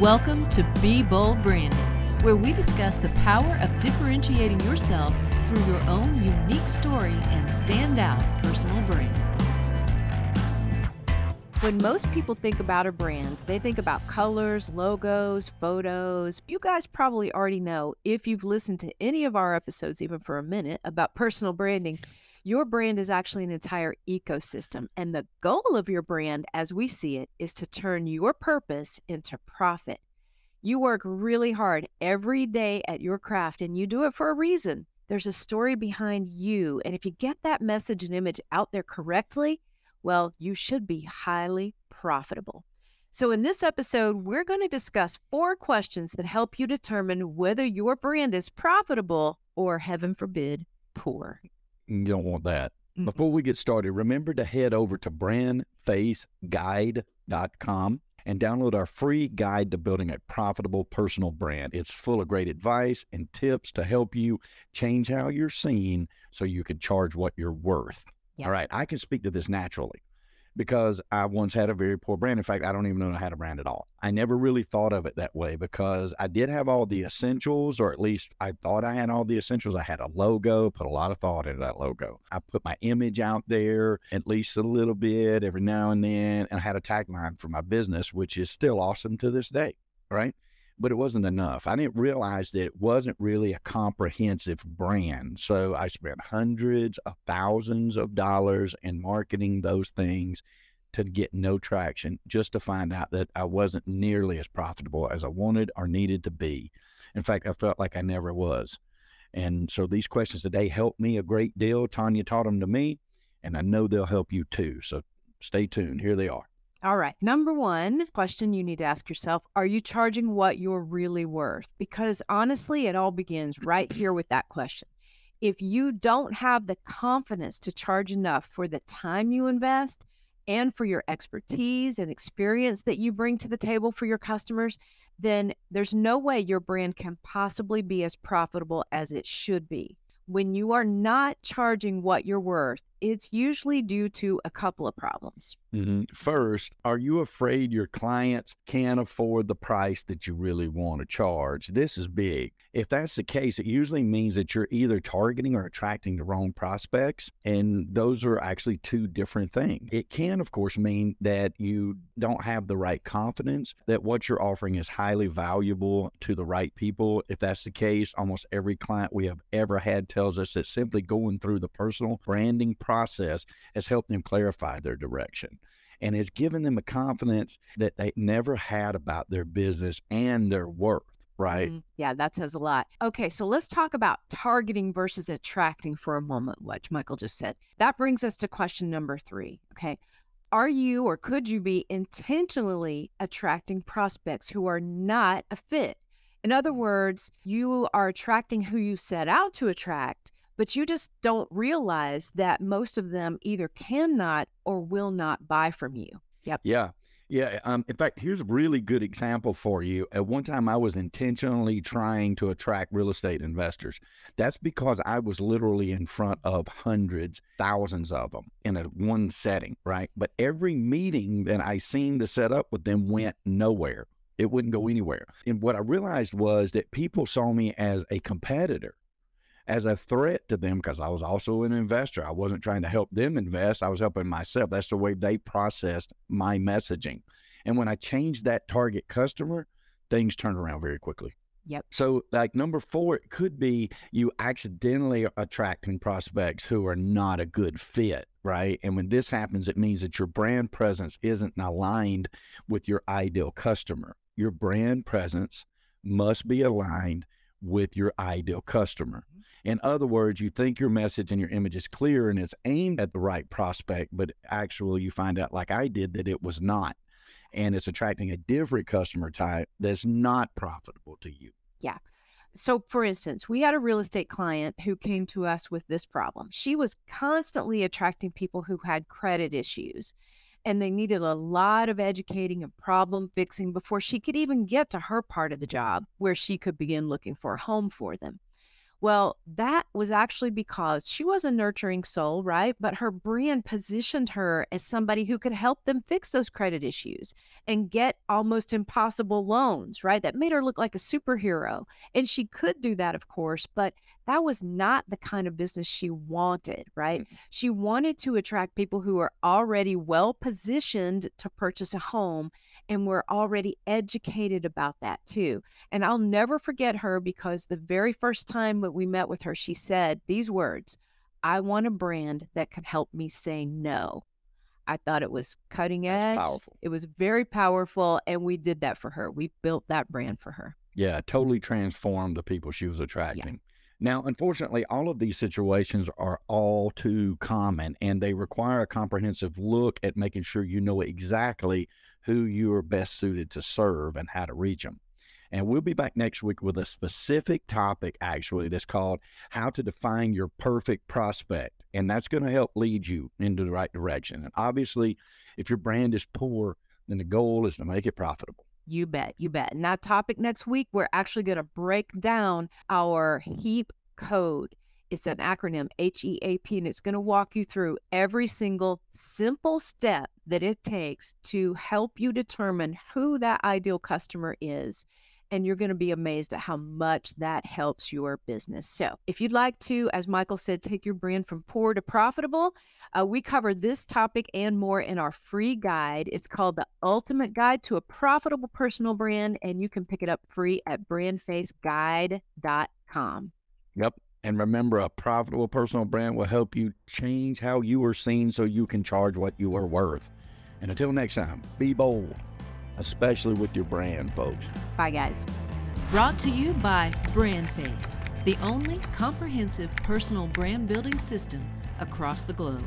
Welcome to Be Bold Branding, where we discuss the power of differentiating yourself through your own unique story and standout personal brand. When most people think about a brand, they think about colors, logos, photos. You guys probably already know, if you've listened to any of our episodes, even for a minute, about personal branding, your brand is actually an entire ecosystem. And the goal of your brand, as we see it, is to turn your purpose into profit. You work really hard every day at your craft, and you do it for a reason. There's a story behind you. And if you get that message and image out there correctly, well, you should be highly profitable. So, in this episode, we're going to discuss four questions that help you determine whether your brand is profitable or, heaven forbid, poor. You don't want that. Mm-hmm. Before we get started, remember to head over to brandfaceguide.com and download our free guide to building a profitable personal brand. It's full of great advice and tips to help you change how you're seen so you can charge what you're worth. Yeah. All right. I can speak to this naturally because I once had a very poor brand. In fact, I don't even know I had a brand at all. I never really thought of it that way because I did have all the essentials, or at least I thought I had all the essentials. I had a logo, put a lot of thought into that logo. I put my image out there at least a little bit every now and then, and I had a tagline for my business, which is still awesome to this day. Right but it wasn't enough. I didn't realize that it wasn't really a comprehensive brand. So I spent hundreds of thousands of dollars in marketing those things to get no traction just to find out that I wasn't nearly as profitable as I wanted or needed to be. In fact, I felt like I never was. And so these questions today helped me a great deal. Tanya taught them to me, and I know they'll help you too. So stay tuned. Here they are. All right. Number one question you need to ask yourself Are you charging what you're really worth? Because honestly, it all begins right here with that question. If you don't have the confidence to charge enough for the time you invest and for your expertise and experience that you bring to the table for your customers, then there's no way your brand can possibly be as profitable as it should be. When you are not charging what you're worth, it's usually due to a couple of problems. Mm-hmm. First, are you afraid your clients can't afford the price that you really want to charge? This is big. If that's the case, it usually means that you're either targeting or attracting the wrong prospects. And those are actually two different things. It can, of course, mean that you don't have the right confidence that what you're offering is highly valuable to the right people. If that's the case, almost every client we have ever had tells us that simply going through the personal branding process has helped them clarify their direction and has given them a confidence that they never had about their business and their worth. Right. Mm-hmm. Yeah, that says a lot. Okay, so let's talk about targeting versus attracting for a moment, which Michael just said. That brings us to question number three. Okay. Are you or could you be intentionally attracting prospects who are not a fit? In other words, you are attracting who you set out to attract, but you just don't realize that most of them either cannot or will not buy from you. Yep. Yeah. Yeah. Um, in fact, here's a really good example for you. At one time, I was intentionally trying to attract real estate investors. That's because I was literally in front of hundreds, thousands of them in a one setting, right? But every meeting that I seemed to set up with them went nowhere. It wouldn't go anywhere. And what I realized was that people saw me as a competitor as a threat to them because I was also an investor. I wasn't trying to help them invest, I was helping myself. That's the way they processed my messaging. And when I changed that target customer, things turned around very quickly. Yep. So, like number four, it could be you accidentally attracting prospects who are not a good fit, right? And when this happens, it means that your brand presence isn't aligned with your ideal customer. Your brand presence must be aligned with your ideal customer. Mm-hmm. In other words, you think your message and your image is clear and it's aimed at the right prospect, but actually you find out, like I did, that it was not. And it's attracting a different customer type that's not profitable to you. Yeah. So, for instance, we had a real estate client who came to us with this problem. She was constantly attracting people who had credit issues and they needed a lot of educating and problem fixing before she could even get to her part of the job where she could begin looking for a home for them. Well, that was actually because she was a nurturing soul, right? But her brand positioned her as somebody who could help them fix those credit issues and get almost impossible loans, right? That made her look like a superhero. And she could do that, of course, but that was not the kind of business she wanted, right? Mm-hmm. She wanted to attract people who are already well positioned to purchase a home and were already educated about that too. And I'll never forget her because the very first time that we met with her, she said these words I want a brand that can help me say no. I thought it was cutting edge. Powerful. It was very powerful. And we did that for her. We built that brand for her. Yeah, totally transformed the people she was attracting. Yeah. Now, unfortunately, all of these situations are all too common and they require a comprehensive look at making sure you know exactly who you are best suited to serve and how to reach them. And we'll be back next week with a specific topic, actually, that's called How to Define Your Perfect Prospect. And that's going to help lead you into the right direction. And obviously, if your brand is poor, then the goal is to make it profitable. You bet. You bet. And that topic next week, we're actually going to break down our HEAP code. It's an acronym, H E A P, and it's going to walk you through every single simple step that it takes to help you determine who that ideal customer is and you're going to be amazed at how much that helps your business. So, if you'd like to, as Michael said, take your brand from poor to profitable, uh, we cover this topic and more in our free guide. It's called The Ultimate Guide to a Profitable Personal Brand, and you can pick it up free at brandfaceguide.com. Yep. And remember, a profitable personal brand will help you change how you are seen so you can charge what you are worth. And until next time, be bold especially with your brand, folks. Bye, guys. Brought to you by BrandFace, the only comprehensive personal brand building system across the globe.